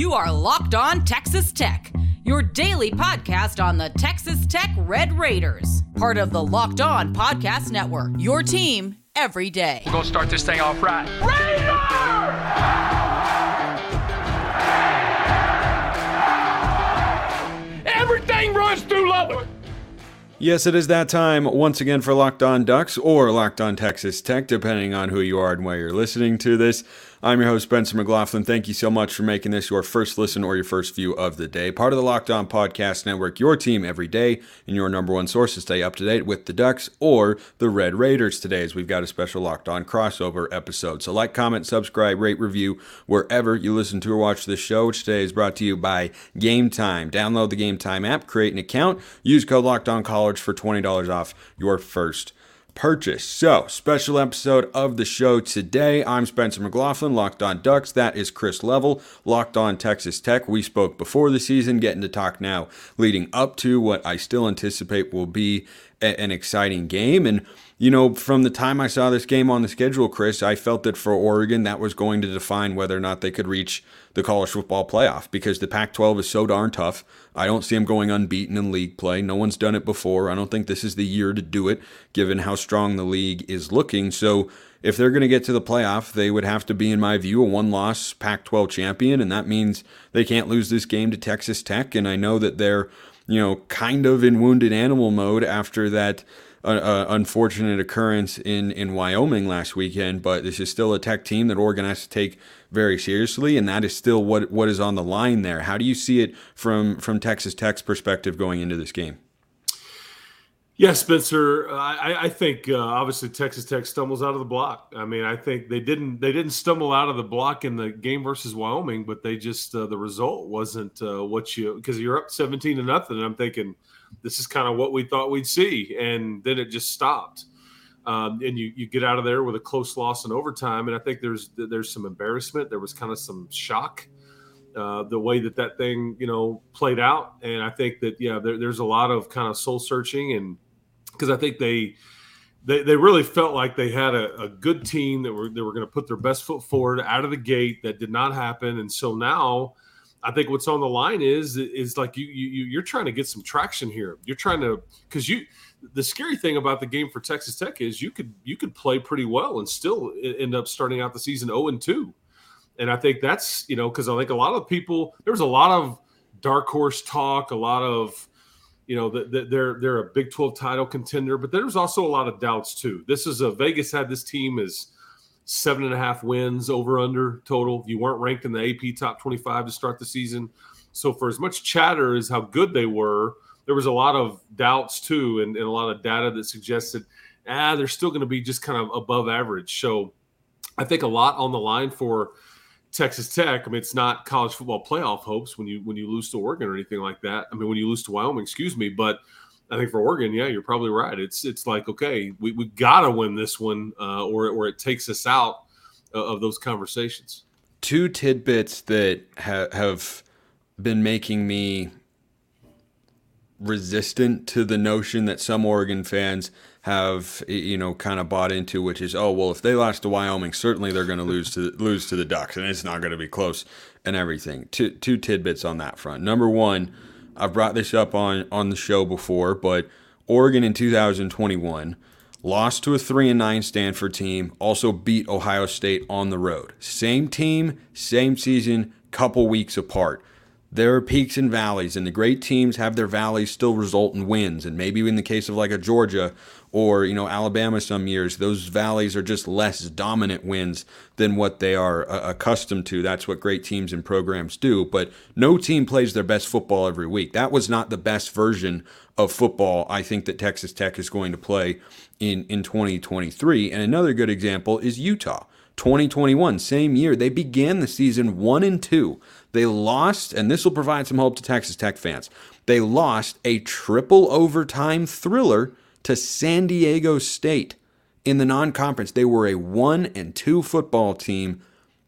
You are Locked On Texas Tech, your daily podcast on the Texas Tech Red Raiders, part of the Locked On Podcast Network. Your team every day. We're going to start this thing off right. Raider! Everything runs through Lubbock. Yes, it is that time once again for Locked On Ducks or Locked On Texas Tech, depending on who you are and where you're listening to this. I'm your host, Spencer McLaughlin. Thank you so much for making this your first listen or your first view of the day. Part of the Locked On Podcast Network, your team every day, and your number one source to stay up to date with the Ducks or the Red Raiders today, as we've got a special Locked On crossover episode. So, like, comment, subscribe, rate, review wherever you listen to or watch this show, which today is brought to you by Game Time. Download the Game Time app, create an account, use code Locked On College for $20 off your first purchase. So, special episode of the show today. I'm Spencer McLaughlin, Locked On Ducks. That is Chris Level, Locked On Texas Tech. We spoke before the season, getting to talk now, leading up to what I still anticipate will be a- an exciting game. And you know, from the time I saw this game on the schedule, Chris, I felt that for Oregon, that was going to define whether or not they could reach the college football playoff because the Pac 12 is so darn tough. I don't see them going unbeaten in league play. No one's done it before. I don't think this is the year to do it, given how strong the league is looking. So, if they're going to get to the playoff, they would have to be, in my view, a one loss Pac 12 champion. And that means they can't lose this game to Texas Tech. And I know that they're, you know, kind of in wounded animal mode after that uh, unfortunate occurrence in, in Wyoming last weekend, but this is still a tech team that Oregon has to take very seriously, and that is still what what is on the line there. How do you see it from from Texas Tech's perspective going into this game? Yeah, Spencer. I, I think uh, obviously Texas Tech stumbles out of the block. I mean, I think they didn't they didn't stumble out of the block in the game versus Wyoming, but they just uh, the result wasn't uh, what you because you're up seventeen to nothing. And I'm thinking this is kind of what we thought we'd see, and then it just stopped. Um, and you you get out of there with a close loss in overtime, and I think there's there's some embarrassment. There was kind of some shock uh, the way that that thing you know played out, and I think that yeah, there, there's a lot of kind of soul searching, and because I think they. They, they really felt like they had a, a good team that were they were going to put their best foot forward out of the gate. That did not happen, and so now I think what's on the line is is like you you you're trying to get some traction here. You're trying to because you the scary thing about the game for Texas Tech is you could you could play pretty well and still end up starting out the season 0 and 2. And I think that's, you know, because I think a lot of people there was a lot of dark horse talk, a lot of you know, the, the, they're they're a Big 12 title contender, but there's also a lot of doubts too. This is a Vegas had this team as seven and a half wins over under total. You weren't ranked in the AP top 25 to start the season. So, for as much chatter as how good they were, there was a lot of doubts too, and, and a lot of data that suggested, ah, they're still going to be just kind of above average. So, I think a lot on the line for Texas Tech. I mean, it's not college football playoff hopes when you when you lose to Oregon or anything like that. I mean, when you lose to Wyoming, excuse me, but I think for Oregon, yeah, you're probably right. It's it's like okay, we we got to win this one, uh, or or it takes us out of those conversations. Two tidbits that ha- have been making me resistant to the notion that some Oregon fans have you know kind of bought into, which is oh well, if they lost to Wyoming, certainly they're going to lose to lose to the Ducks, and it's not going to be close and everything. Two two tidbits on that front. Number one I've brought this up on on the show before, but Oregon in 2021 lost to a 3 and 9 Stanford team, also beat Ohio State on the road. Same team, same season, couple weeks apart. There are peaks and valleys, and the great teams have their valleys still result in wins. And maybe in the case of like a Georgia or you know Alabama, some years those valleys are just less dominant wins than what they are uh, accustomed to. That's what great teams and programs do. But no team plays their best football every week. That was not the best version of football. I think that Texas Tech is going to play in in 2023. And another good example is Utah. 2021, same year, they began the season 1 and 2. They lost, and this will provide some hope to Texas Tech fans. They lost a triple overtime thriller to San Diego State in the non-conference. They were a 1 and 2 football team.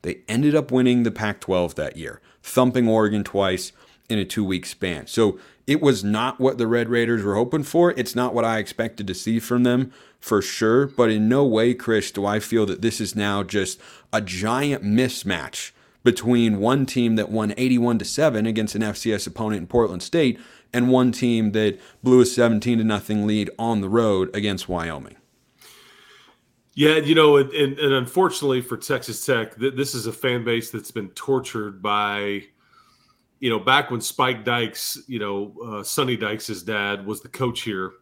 They ended up winning the Pac-12 that year, thumping Oregon twice in a 2-week span. So it was not what the Red Raiders were hoping for. It's not what I expected to see from them for sure. But in no way, Chris, do I feel that this is now just a giant mismatch between one team that won 81 to 7 against an FCS opponent in Portland State and one team that blew a 17 to nothing lead on the road against Wyoming. Yeah, you know, and, and, unfortunately for Texas Tech, th- this is a fan base that's been tortured by, you know, back when Spike Dykes, you know, uh, Sonny Dykes' dad was the coach here.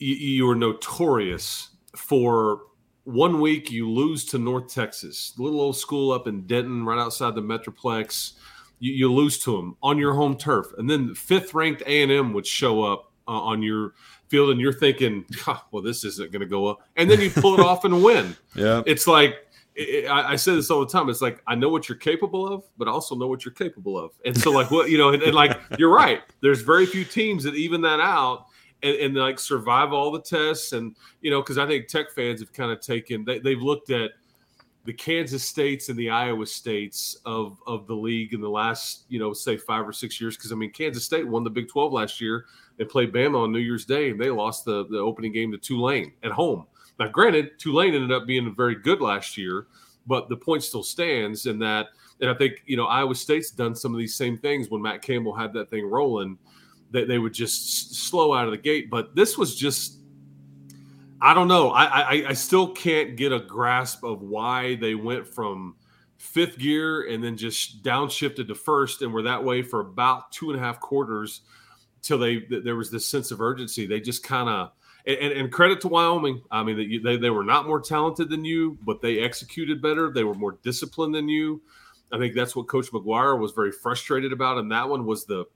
You were notorious for one week you lose to North Texas, little old school up in Denton, right outside the Metroplex. You, you lose to them on your home turf, and then fifth ranked A and M would show up uh, on your field, and you're thinking, "Well, this isn't going to go up," and then you pull it off and win. Yeah, it's like it, I, I, say this all the time. It's like I know what you're capable of, but I also know what you're capable of, and so like what you know, and, and like you're right. There's very few teams that even that out and, and like survive all the tests. And, you know, because I think Tech fans have kind of taken, they, they've looked at the Kansas States and the Iowa States of, of the league in the last, you know, say five or six years. Because, I mean, Kansas State won the Big 12 last year and played Bama on New Year's Day, and they lost the, the opening game to Tulane at home. Now, granted, Tulane ended up being very good last year, but the point still stands in that. And I think, you know, Iowa State's done some of these same things when Matt Campbell had that thing rolling they, they would just slow out of the gate. But this was just, I don't know. I, I, I still can't get a grasp of why they went from fifth gear and then just downshifted to first and were that way for about two and a half quarters till they there was this sense of urgency. They just kind of and, and, credit to Wyoming. I mean, they, they were not more talented than you, but they executed better. They were more disciplined than you. I think that's what Coach McGuire was very frustrated about, and that one was the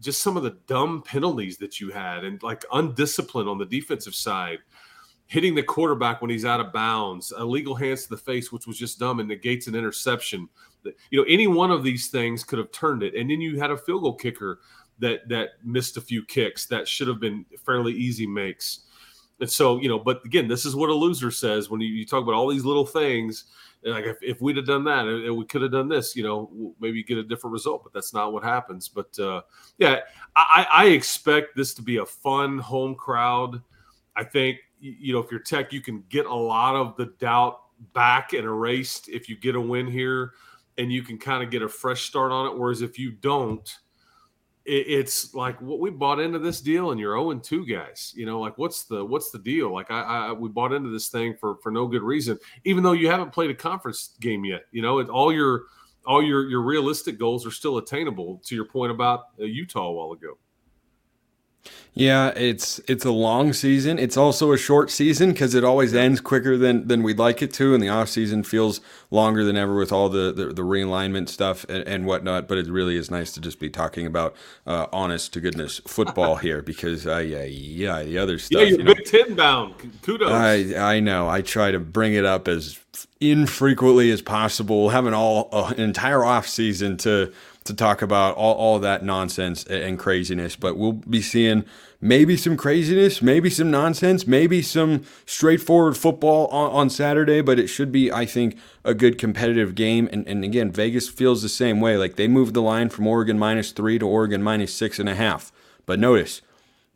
just some of the dumb penalties that you had and like undisciplined on the defensive side, hitting the quarterback when he's out of bounds, illegal hands to the face, which was just dumb and negates an interception. You know, any one of these things could have turned it. And then you had a field goal kicker that that missed a few kicks that should have been fairly easy makes. And so, you know, but again, this is what a loser says when you, you talk about all these little things like if, if we'd have done that we could have done this you know maybe get a different result but that's not what happens. But uh, yeah I, I expect this to be a fun home crowd. I think you know if you're tech you can get a lot of the doubt back and erased if you get a win here and you can kind of get a fresh start on it. Whereas if you don't it's like what we bought into this deal and you're 0 and 2 guys. You know like what's the what's the deal? Like I, I we bought into this thing for for no good reason even though you haven't played a conference game yet you know? It, all your all your your realistic goals are still attainable to your point about uh, utah a while ago yeah, it's it's a long season. It's also a short season because it always ends quicker than than we'd like it to, and the off season feels longer than ever with all the the, the realignment stuff and, and, whatnot. But it really is nice to just be talking about uh, honest to goodness football here because uh, yeah yeah the other stuff. Yeah, you're you know, Big Ten bound. Kudos. I I know. I try to bring it up as infrequently as possible, having all uh, an entire off season to to talk about all, all that nonsense and craziness. But we'll be seeing maybe some craziness, maybe some nonsense, maybe some straightforward football on, on Saturday, but it should be, I think, a good competitive game. And, and again, Vegas feels the same way. Like they moved the line from Oregon minus three to Oregon minus six and a half. But notice,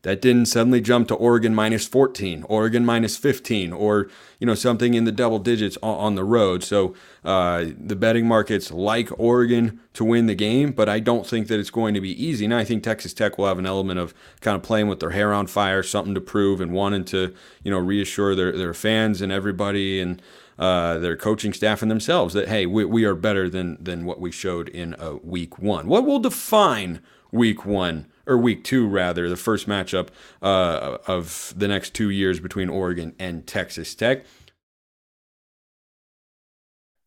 that didn't suddenly jump to Oregon minus 14, Oregon minus 15, or you know something in the double digits on, the road. So uh, the betting markets like Oregon to win the game, but I don't think that it's going to be easy. Now I think Texas Tech will have an element of kind of playing with their hair on fire, something to prove, and wanting to you know reassure their their fans and everybody and. Uh, their coaching staff and themselves that hey we, we are better than than what we showed in uh, week one. What will define week one or week two rather, the first matchup uh, of the next two years between Oregon and Texas Tech.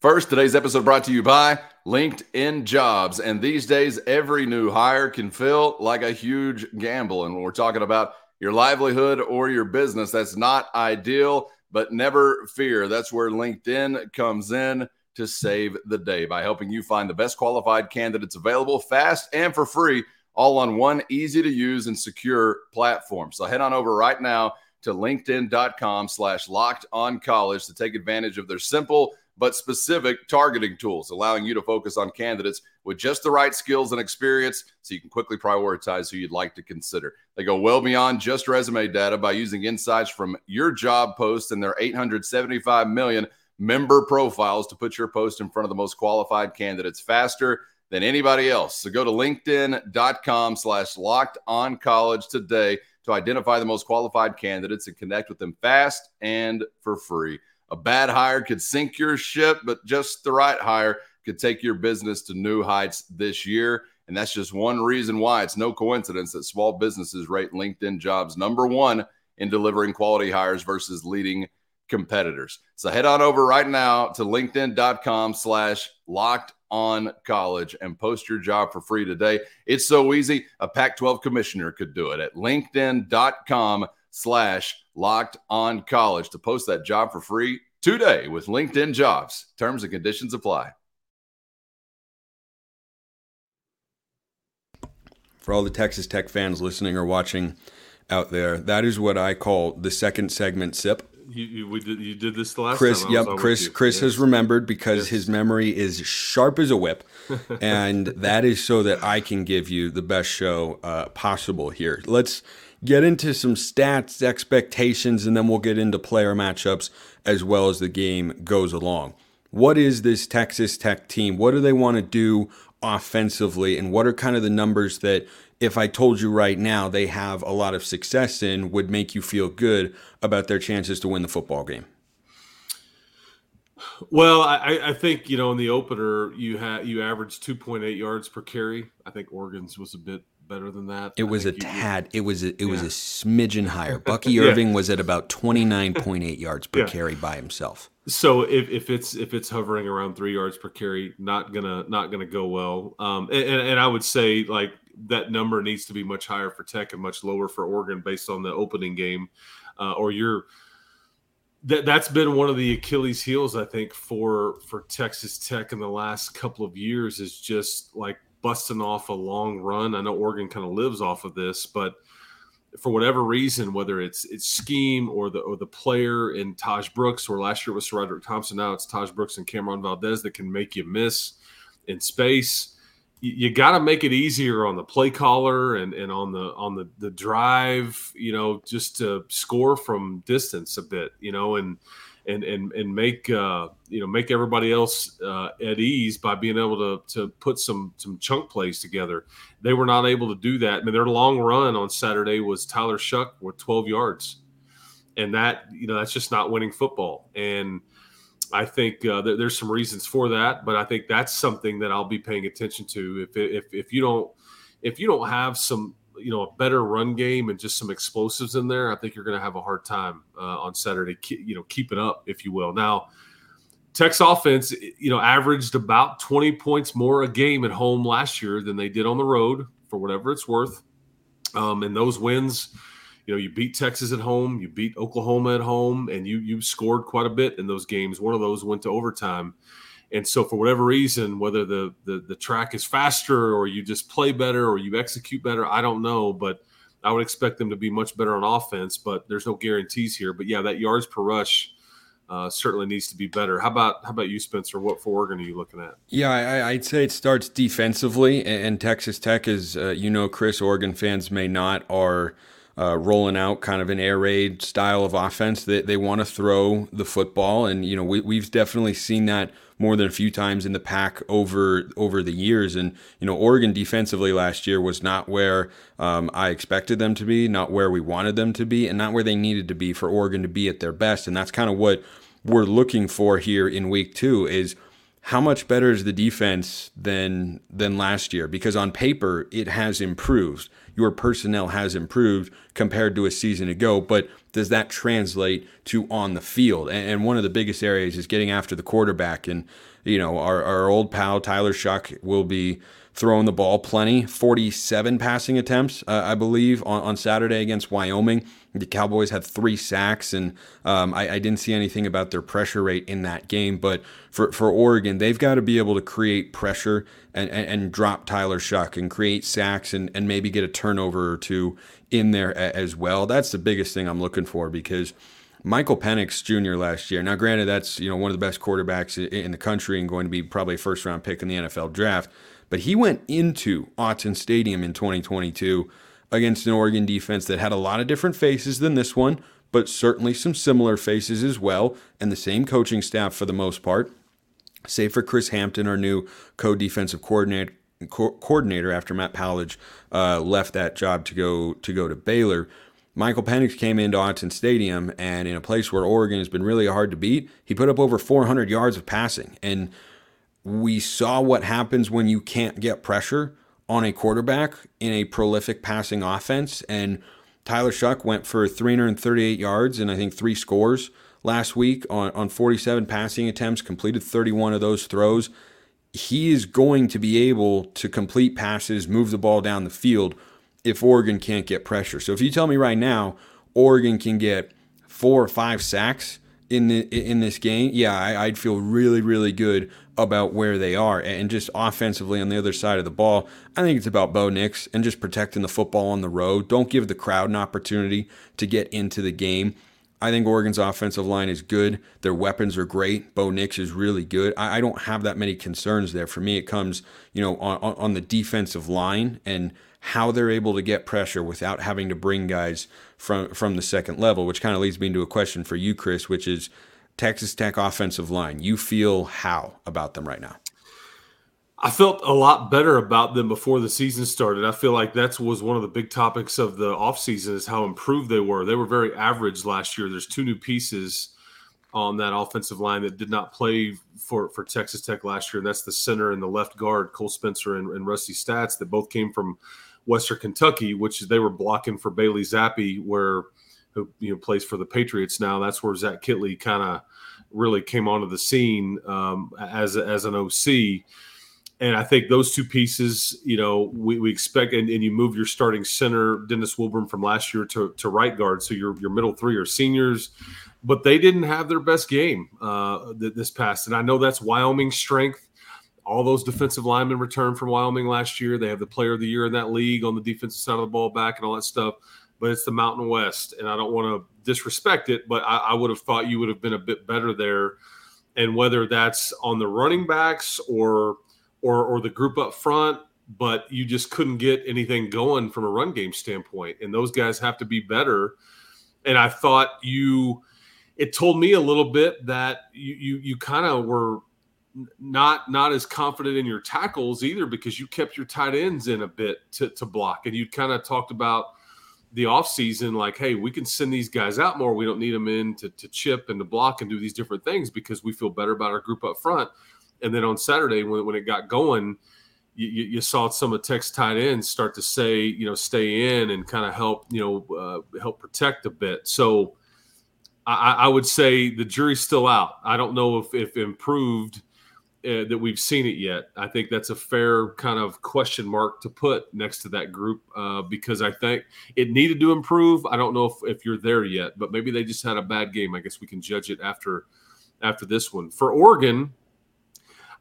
First, today's episode brought to you by LinkedIn Jobs. And these days, every new hire can feel like a huge gamble. And when we're talking about your livelihood or your business, that's not ideal, but never fear. That's where LinkedIn comes in to save the day by helping you find the best qualified candidates available fast and for free all on one easy to use and secure platform. So head on over right now to linkedin.com slash locked on college to take advantage of their simple but specific targeting tools, allowing you to focus on candidates with just the right skills and experience so you can quickly prioritize who you'd like to consider. They go well beyond just resume data by using insights from your job post and their 875 million member profiles to put your post in front of the most qualified candidates faster than anybody else. So go to linkedin.com slash locked on college today to identify the most qualified candidates and connect with them fast and for free. A bad hire could sink your ship, but just the right hire could take your business to new heights this year. And that's just one reason why it's no coincidence that small businesses rate LinkedIn jobs number one in delivering quality hires versus leading competitors. So head on over right now to linkedin.com slash locked on college and post your job for free today. It's so easy. A Pac 12 commissioner could do it at linkedin.com slash locked on college to post that job for free today with LinkedIn jobs. Terms and conditions apply. For all the Texas Tech fans listening or watching out there, that is what I call the second segment sip. You, you, we did, you did this the last Chris, yep, Chris. Chris Yes. has remembered because Yes. his memory is sharp as a whip, and that is so that I can give you the best show uh, possible here. Let's get into some stats, expectations, and then we'll get into player matchups as well as the game goes along. What is this Texas Tech team? What do they want to do offensively, and what are kind of the numbers that? If I told you right now they have a lot of success in, would make you feel good about their chances to win the football game. Well, I, I think you know in the opener you had you averaged two point eight yards per carry. I think Oregon's was a bit better than that. It I was a tad. It was a, it was a smidgen higher. Bucky Yeah. Irving was at about twenty nine point eight yards per Yeah. carry by himself. So if, if it's if it's hovering around three yards per carry, not gonna not gonna go well. Um, and, and and I would say like that number needs to be much higher for Tech and much lower for Oregon based on the opening game, uh, or you're that that's been one of the Achilles heels I think for for Texas Tech in the last couple of years is just like busting off a long run. I know Oregon kind of lives off of this, but for whatever reason, whether it's it's scheme or the or the player in Tahj Brooks, or last year it was Roderick Thompson, now it's Tahj Brooks and Cam'Ron Valdez that can make you miss in space. You, got to make it easier on the play caller and, and on the on the the drive, you know, just to score from distance a bit, you know, and and and and make uh, you know make everybody else uh, at ease by being able to to put some some chunk plays together. They were not able to do that. I mean, their long run on Saturday was Tyler Shough with 12 yards, and that you know that's just not winning football. And I think uh, there, there's some reasons for that, but I think that's something that I'll be paying attention to. If if if you don't if you don't have some you know a better run game and just some explosives in there, I think you're going to have a hard time uh, on Saturday. Ke- You know, keep it up, if you will. Now, Tech's offense, you know, averaged about 20 points more a game at home last year than they did on the road, for whatever it's worth. Um, and those wins, you know, you beat Texas at home, you beat Oklahoma at home, and you you scored quite a bit in those games. One of those went to overtime. And so, for whatever reason, whether the, the the track is faster or you just play better or you execute better, I don't know. But I would expect them to be much better on offense. But there's no guarantees here. But yeah, that yards per rush uh, certainly needs to be better. How about how about you, Spencer? What for Oregon are you looking at? Yeah, I, I'd say it starts defensively, and, and Texas Tech is, uh, you know, Chris, Oregon fans may not are uh, rolling out kind of an air raid style of offense. They, they want to throw the football, and you know we, we've definitely seen that more than a few times in the Pac over over the years. And you know, Oregon defensively last year was not where um, I expected them to be, not where we wanted them to be, and not where they needed to be for Oregon to be at their best. And that's kind of what we're looking for here in week two is how much better is the defense than than last year because on paper it has improved your personnel has improved compared to a season ago but does that translate to on the field? And, one of the biggest areas is getting after the quarterback and you know our, our old pal tyler shough will be throwing the ball plenty 47 passing attempts uh, i believe on, on saturday against wyoming the Cowboys had three sacks, and um, I, I, didn't see anything about their pressure rate in that game. But for, for Oregon, they've got to be able to create pressure and, and, and drop Tyler Shough and create sacks and, and maybe get a turnover or two in there as well. That's the biggest thing I'm looking for because Michael Penix Jr. last year. Now, granted, that's you know one of the best quarterbacks in the country and going to be probably a first round pick in the NFL draft. But he went into Autzen Stadium in 2022 against an Oregon defense that had a lot of different faces than this one, but certainly some similar faces as well, and the same coaching staff for the most part. Save for Chris Hampton, our new co-defensive coordinator, co- coordinator after Matt Powledge uh, left that job to go to go to Baylor. Michael Penix came into Autzen Stadium, and in a place where Oregon has been really hard to beat, he put up over 400 yards of passing. And we saw what happens when you can't get pressure on a quarterback in a prolific passing offense. And Tyler Shough went for 338 yards and I think three scores last week on, on 47 passing attempts, completed 31 of those throws. He is going to be able to complete passes, move the ball down the field if Oregon can't get pressure. So if you tell me right now Oregon can get four or five sacks in the in this game, yeah, I, would feel really really good about where they are and just offensively on the other side of the ball. I think it's about Bo Nix and just protecting the football on the road. Don't give the crowd an opportunity to get into the game. I think Oregon's offensive line is good. Their weapons are great. Bo Nix is really good. I, I don't have that many concerns there. For me, it comes, you know, on, on the defensive line and how they're able to get pressure without having to bring guys from from the second level, which kind of leads me into a question for you, Chris, which is Texas Tech offensive line. You feel how about them right now? I felt a lot better about them before the season started. I feel like that was one of the big topics of the offseason is how improved they were. They were very average last year. There's two new pieces on that offensive line that did not play for, for Texas Tech last year, and that's the center and the left guard, Cole Spencer and, and Rusty Staats, that both came from Western Kentucky, which they were blocking for Bailey Zappe, where who you know plays for the Patriots now. That's where Zach Kittley kind of really came onto the scene um, as as an OC and I think those two pieces, you know, we, we expect, and, and, you move your starting center, Dennis Wilburn, from last year to, to right guard. So your, your middle three are seniors, but they didn't have their best game uh, this past. And I know that's Wyoming's strength. All those defensive linemen returned from Wyoming last year. They have the player of the year in that league on the defensive side of the ball back and all that stuff. But it's the Mountain West. And I don't want to disrespect it, but I, I would have thought you would have been a bit better there. And whether that's on the running backs or – or or the group up front, but you just couldn't get anything going from a run game standpoint. And those guys have to be better. And I thought you it told me a little bit that you you, you kind of were not not as confident in your tackles either because you kept your tight ends in a bit to, to block and you kind of talked about the offseason like hey we can send these guys out more we don't need them in to, to chip and to block and do these different things because we feel better about our group up front and then on Saturday, when, when it got going, you, you saw some of Tech's tight ends start to say, you know, stay in and kind of help, you know, uh, help protect a bit. So I, I, would say the jury's still out. I don't know if, if improved uh, that we've seen it yet. I think that's a fair kind of question mark to put next to that group uh, because I think it needed to improve. I don't know if, if you're there yet, but maybe they just had a bad game. I guess we can judge it after after this one. For Oregon,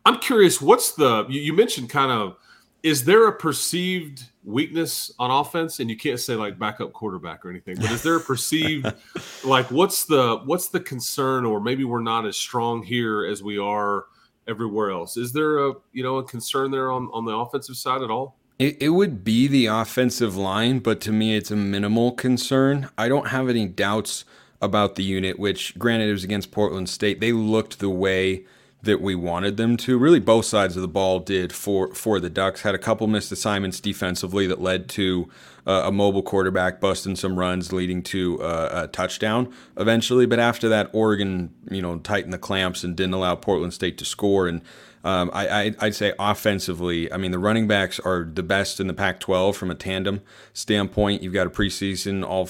I'm curious, what's the you, you mentioned kind of is there a perceived weakness on offense and you can't say like backup quarterback or anything but is there a perceived like what's the what's the concern or maybe we're not as strong here as we are everywhere else. Is there a you know a concern there on on the offensive side at all? It, it would be the offensive line but to me it's a minimal concern. I don't have any doubts about the unit which granted it was against portland state. They looked the way that we wanted them to. Really, both sides of the ball did for for the Ducks. Had a couple missed assignments defensively that led to uh, a mobile quarterback busting some runs, leading to uh, a touchdown eventually. But after that, Oregon, you know, tightened the clamps and didn't allow Portland State to score. And um, I, would say offensively, I mean, the running backs are the best in the Pac 12 from a tandem standpoint. You've got a preseason all,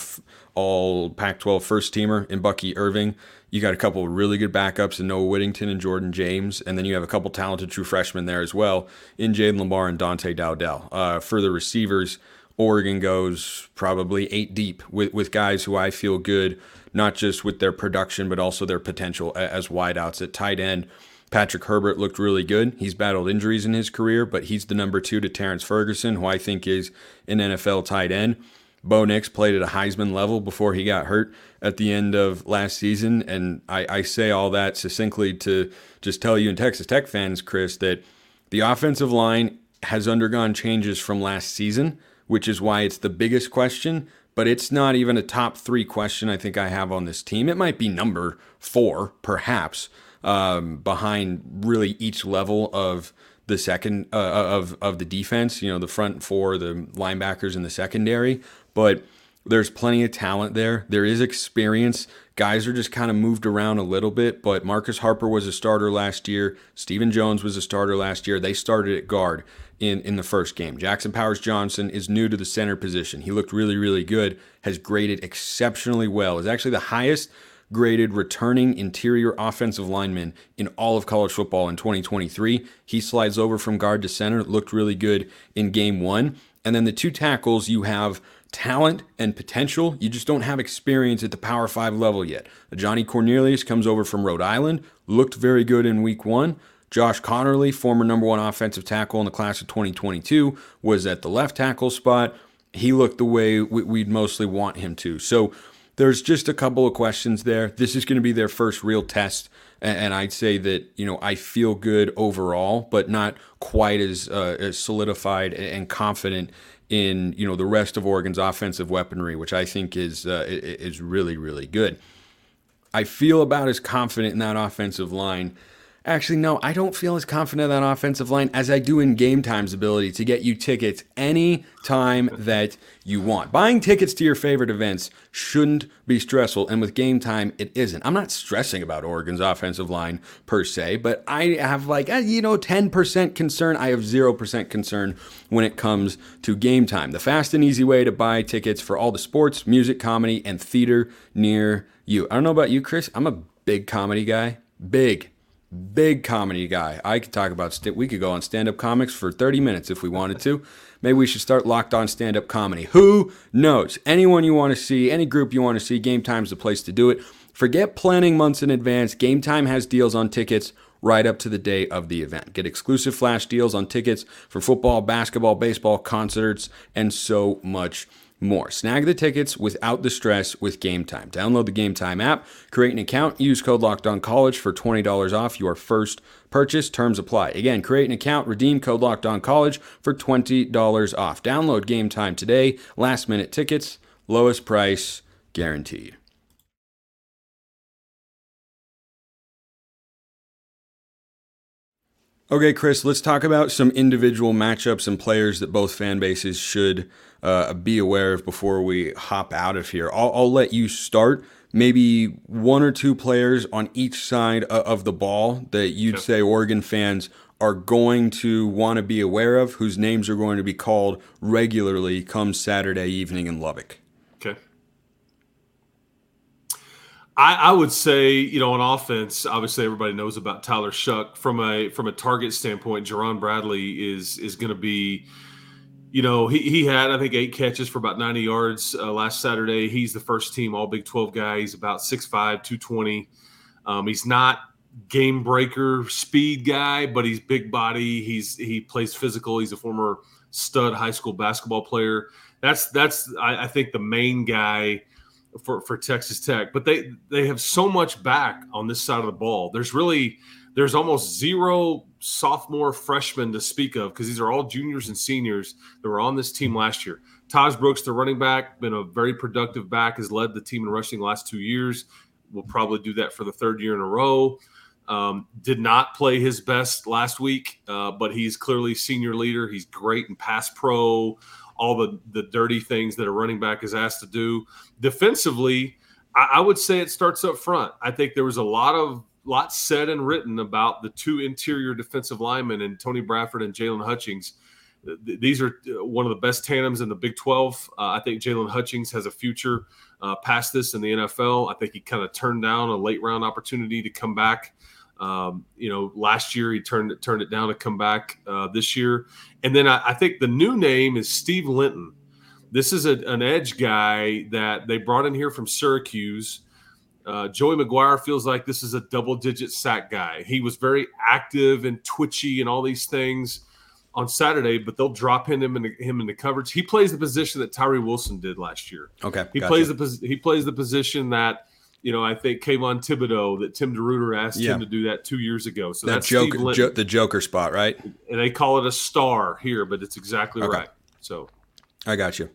all Pac 12 first teamer in Bucky Irving. You got a couple really good backups in Noah Whittington and Jordan James. And then you have a couple talented true freshmen there as well in Jayden Limar and Dante Dowdell. Uh, for the receivers, Oregon goes probably eight deep with, with guys who I feel good, not just with their production, but also their potential as wideouts at tight end. Patrick Herbert looked really good. He's battled injuries in his career, but he's the number two to Terrence Ferguson, who I think is an NFL tight end. Bo Nix played at a Heisman level before he got hurt at the end of last season. And I, I say all that succinctly to just tell you and Texas Tech fans, Chris, that the offensive line has undergone changes from last season, which is why it's the biggest question. but it's not even a top three question I think I have on this team. It might be number four, perhaps, um, behind really each level of the second uh, of of the defense. You know, the front four, the linebackers, and the secondary. But there's plenty of talent there. There is experience. Guys are just kind of moved around a little bit, but Marcus Harper was a starter last year. Stephen Jones was a starter last year. They started at guard in, in the first game. Jackson Powers Johnson is new to the center position. He looked really, really good, has graded exceptionally well, is actually the highest graded returning interior offensive lineman in all of college football in 2023. He slides over from guard to center, looked really good in game one. And then the two tackles, you have talent and potential. You just don't have experience at the Power Five level yet. Ajani Cornelius comes over from Rhode Island, looked very good in week one. Josh Conerly, former number one offensive tackle in the class of 2022, was at the left tackle spot. He looked the way we'd mostly want him to. So there's just a couple of questions there. This is going to be their first real test. And I'd say that, you know, I feel good overall, but not quite as, uh, as solidified and confident in, you know, the rest of Oregon's offensive weaponry, which I think is, uh, is really, really good. I feel about as confident in that offensive line Actually, no, I don't feel as confident that offensive line as I do in Game Time's ability to get you tickets any time that you want. Buying tickets to your favorite events shouldn't be stressful, and with Game Time, it isn't. I'm not stressing about Oregon's offensive line per se, but I have like, eh, you know, 10% concern. I have 0% concern when it comes to Game Time. The fast and easy way to buy tickets for all the sports, music, comedy, and theater near you. I don't know about you, Chris. I'm a big comedy guy. Big big comedy guy. I could talk about st- we could go on stand up comics for 30 minutes if we wanted to. Maybe we should start locked on stand up comedy. Who knows? Anyone you want to see, any group you want to see, Game Time's the place to do it. Forget planning months in advance. Game Time has deals on tickets right up to the day of the event. Get exclusive flash deals on tickets for football, basketball, baseball, concerts, and so much more. Snag the tickets without the stress with Game Time. Download the Game Time app, create an account, use code Locked On College for $20 off your first purchase. Terms apply. Again, create an account, redeem code Locked On College for $20 off. Download Game Time today. Last minute tickets, lowest price guaranteed. Okay, Chris, let's talk about some individual matchups and players that both fan bases should uh, be aware of before we hop out of here. I'll, I'll, let you start. Maybe one or two players on each side of the ball that you'd say Oregon fans are going to want to be aware of, whose names are going to be called regularly come Saturday evening in Lubbock. I, I, would say, you know, on offense, obviously everybody knows about Tyler Shough From a from a target standpoint, Jerand Bradley is is going to be, you know, he, he had I think eight catches for about 90 yards uh, last Saturday. He's the first team All Big 12 guy. He's about 6'5", 220. Um, he's not game breaker speed guy, but he's big body. He's he plays physical. He's a former stud high school basketball player. That's that's I, I think the main guy for for Texas Tech, but they they have so much back on this side of the ball. There's really there's almost zero sophomore freshmen to speak of because these are all juniors and seniors that were on this team last year. Tahj Brooks, the running back, been a very productive back, has led the team in rushing the last two years. Will probably do that for the third year in a row. Um, did not play his best last week, uh, but he's clearly senior leader. He's great in pass pro all the the dirty things that a running back is asked to do. Defensively, I, I would say it starts up front. I think there was a lot of lot said and written about the two interior defensive linemen and Tony Bradford and Jaylon Hutchings. These are uh, one of the best tandems in the Big 12. Uh, I think Jaylon Hutchings has a future uh, past this in the NFL. I think he kind of turned down a late round opportunity to come back um, you know, last year he turned it turned it down to come back uh, this year, and then I, I, think the new name is Steve Linton. This is a, an edge guy that they brought in here from Syracuse. Uh, Joey McGuire feels like this is a double digit sack guy. He was very active and twitchy and all these things on Saturday, but they'll drop him in the, him in the coverage. He plays the position that Tyree Wilson did last year. Okay, he gotcha. plays the he plays the position that you know, I think Kayvon Thibodeaux that Tim DeRuyter asked yeah. him to do that two years ago. So that that's Joker, jo- the Joker spot, right? And they call it a star here, but it's exactly okay. right. So I got you.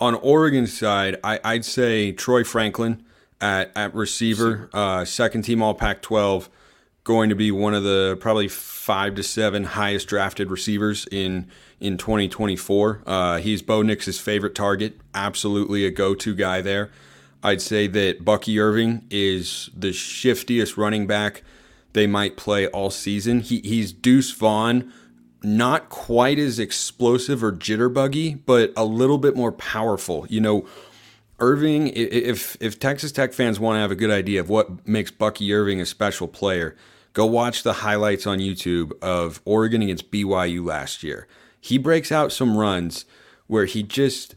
On Oregon's side, I, would say Troy Franklin at, at receiver, uh, second team All Pac 12, going to be one of the probably five to seven highest drafted receivers in in 2024. Uh, he's Bo Nix's favorite target, absolutely a go to guy there. I'd say that Bucky Irving is the shiftiest running back they might play all season. He, he's Deuce Vaughn, not quite as explosive or jitterbuggy, but a little bit more powerful. You know, Irving, if if Texas Tech fans want to have a good idea of what makes Bucky Irving a special player, go watch the highlights on YouTube of Oregon against BYU last year. He breaks out some runs where he just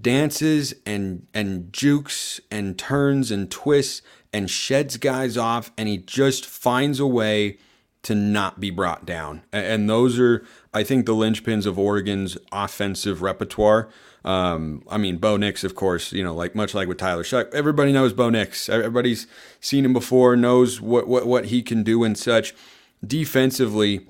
dances and and jukes and turns and twists and sheds guys off and he just finds a way to not be brought down. And those are I think the linchpins of Oregon's offensive repertoire. Um, I mean, Bo Nix, of course, you know, like much like with Tyler Shough, everybody knows Bo Nix. Everybody's seen him before, knows what, what, what he can do and such. Defensively,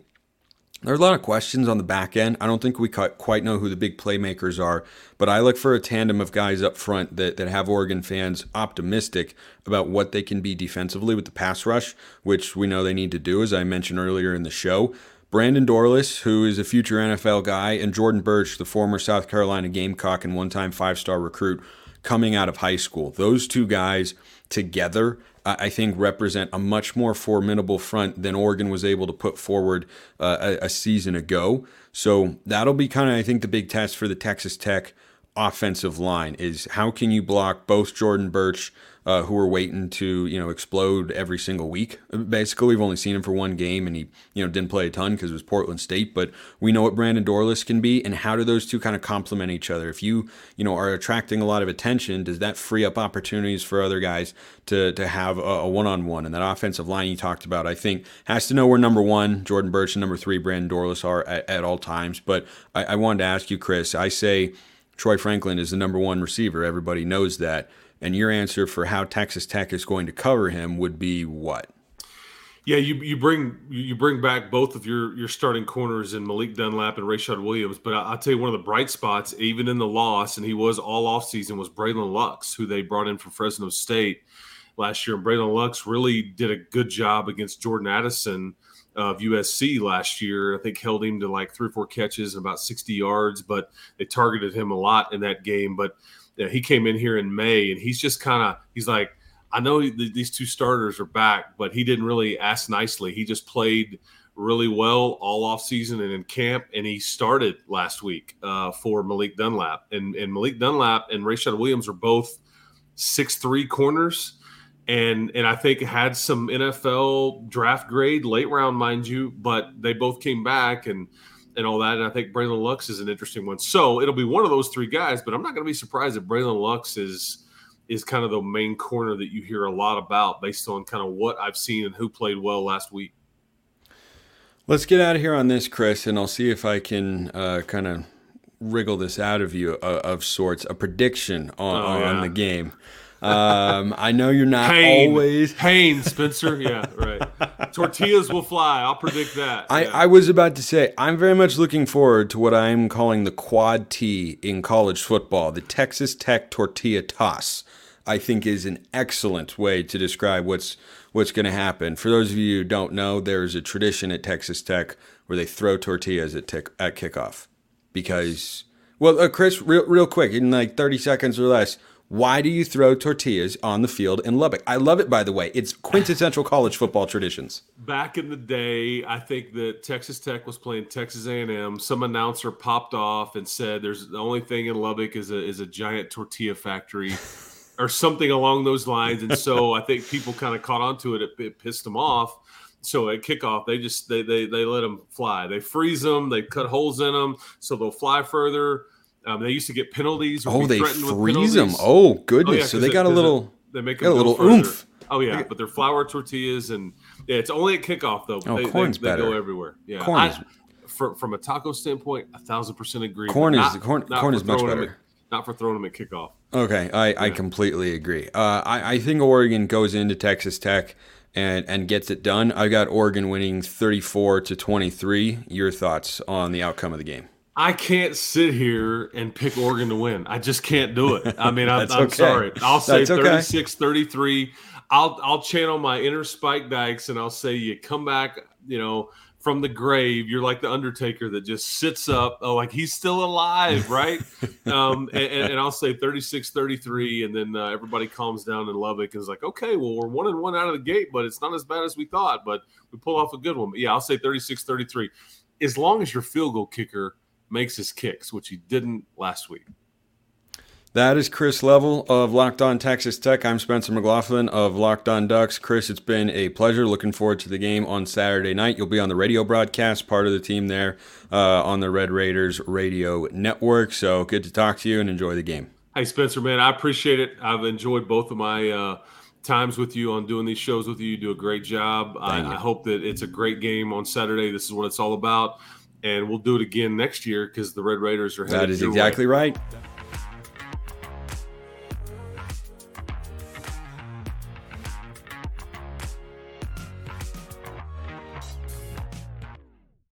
there are a lot of questions on the back end. I don't think we quite know who the big playmakers are, but I look for a tandem of guys up front that, that have Oregon fans optimistic about what they can be defensively with the pass rush, which we know they need to do, as I mentioned earlier in the show. Brandon Dorlus, who is a future NFL guy, and Jordan Burch, the former South Carolina Gamecock and one time five star recruit coming out of high school. Those two guys together I think represent a much more formidable front than Oregon was able to put forward uh, a, a season ago. So that'll be kind of, I think, the big test for the Texas Tech offensive line is how can you block both Jordan Burch uh, who are waiting to you know explode every single week. Basically, we've only seen him for one game, and he you know didn't play a ton because it was Portland State. But we know what Brandon Dorlus can be, and how do those two kind of complement each other? If you you know are attracting a lot of attention, does that free up opportunities for other guys to to have a one on one? And that offensive line you talked about, I think, has to know where number one Jordan Burch and number three Brandon Dorlus are at, at all times. But I, I wanted to ask you, Chris. I say. Troy Franklin is the number one receiver. Everybody knows that. And your answer for how Texas Tech is going to cover him would be what? Yeah, you you bring you bring back both of your your starting corners in Malik Dunlap and Rayshad Williams, but I, will tell you one of the bright spots, even in the loss, and he was all off season, was Bralyn Lux, who they brought in from Fresno State last year. And Bralyn Lux really did a good job against Jordan Addison of USC last year. I think held him to like three or four catches and about 60 yards, but they targeted him a lot in that game. But you know, he came in here in May and he's just kind of he's like I know these two starters are back, but he didn't really ask nicely. He just played really well all off season and in camp, and he started last week uh, for Malik Dunlap. And, and Malik Dunlap and Rayshad Williams are both six three corners, and and I think had some NFL draft grade late round, mind you, but they both came back and and all that. And I think Bralyn Lux is an interesting one. So it'll be one of those three guys, but I'm not going to be surprised if Bralyn Lux is is kind of the main corner that you hear a lot about based on kind of what I've seen and who played well last week. Let's get out of here on this, Chris, and I'll see if I can uh, kind of wriggle this out of you uh, of sorts. A prediction on, oh, yeah. on the game. Um, I know you're not pain, always pain, Spencer. Yeah, right. Tortillas will fly. I'll predict that. I, yeah. I was about to say I'm very much looking forward to what I'm calling the quad T in college football, the Texas Tech tortilla toss. I think is an excellent way to describe what's what's going to happen. For those of you who don't know, there's a tradition at Texas Tech where they throw tortillas at tick, at kickoff because well, uh, Chris, real real quick in like 30 seconds or less why do you throw tortillas on the field in Lubbock? I love it, by the way. It's quintessential college football traditions. Back in the day, I think that Texas Tech was playing Texas A&M. Some announcer popped off and said, "There's the only thing in Lubbock is a is a giant tortilla factory." or something along those lines. And so I think people kind of caught on to it. it. It pissed them off. So at kickoff, they just they, they they let them fly. They freeze them. They cut holes in them so they'll fly further. Um, they used to get penalties. Oh, they freeze them. Oh, goodness! Oh, yeah, so they got a little. They make a little oomph. Oh yeah, but they're flour tortillas, and yeah, it's only at kickoff though. Oh, they, corn's they, better. They go everywhere. Yeah, corn I, is, for, from a taco standpoint, a thousand percent agree. Corn is not, corn. Corn is much better. At, not for throwing them at kickoff. Okay, I, yeah. I completely agree. Uh, I, I think Oregon goes into Texas Tech and and gets it done. I've got Oregon winning 34 to 23. Your thoughts on the outcome of the game? I can't sit here and pick Oregon to win. I just can't do it. I mean, I'm, I'm okay. sorry. I'll say That's okay. 36 33. I'll, I'll channel my inner Spike Dykes and I'll say, you come back, you know, from the grave. You're like the Undertaker that just sits up. Oh, like he's still alive, right? um, and, and, I'll say 36 33. And then uh, everybody calms down in Lubbock and is like, okay, well, we're one and one out of the gate, but it's not as bad as we thought. But we pull off a good one. But yeah, I'll say 36 33. As long as your field goal kicker makes his kicks, which he didn't last week. That is Chris Level of Locked On Texas Tech. I'm Spencer McLaughlin of Locked On Ducks. Chris, it's been a pleasure. Looking forward to the game on Saturday night. You'll be on the radio broadcast, part of the team there uh, on the Red Raiders radio network. So good to talk to you and enjoy the game. Hey, Spencer, man, I appreciate it. I've enjoyed both of my uh, times with you on doing these shows with you. You do a great job. I, I hope that it's a great game on Saturday. This is what it's all about and we'll do it again next year because the Red Raiders are headed. That is exactly way. right.